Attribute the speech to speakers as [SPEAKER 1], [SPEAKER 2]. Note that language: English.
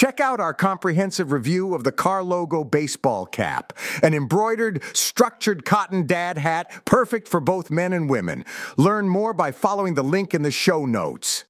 [SPEAKER 1] Check out our comprehensive review of the Car Logo baseball cap, an embroidered, structured cotton dad hat perfect for both men and women. Learn more by following the link in the show notes.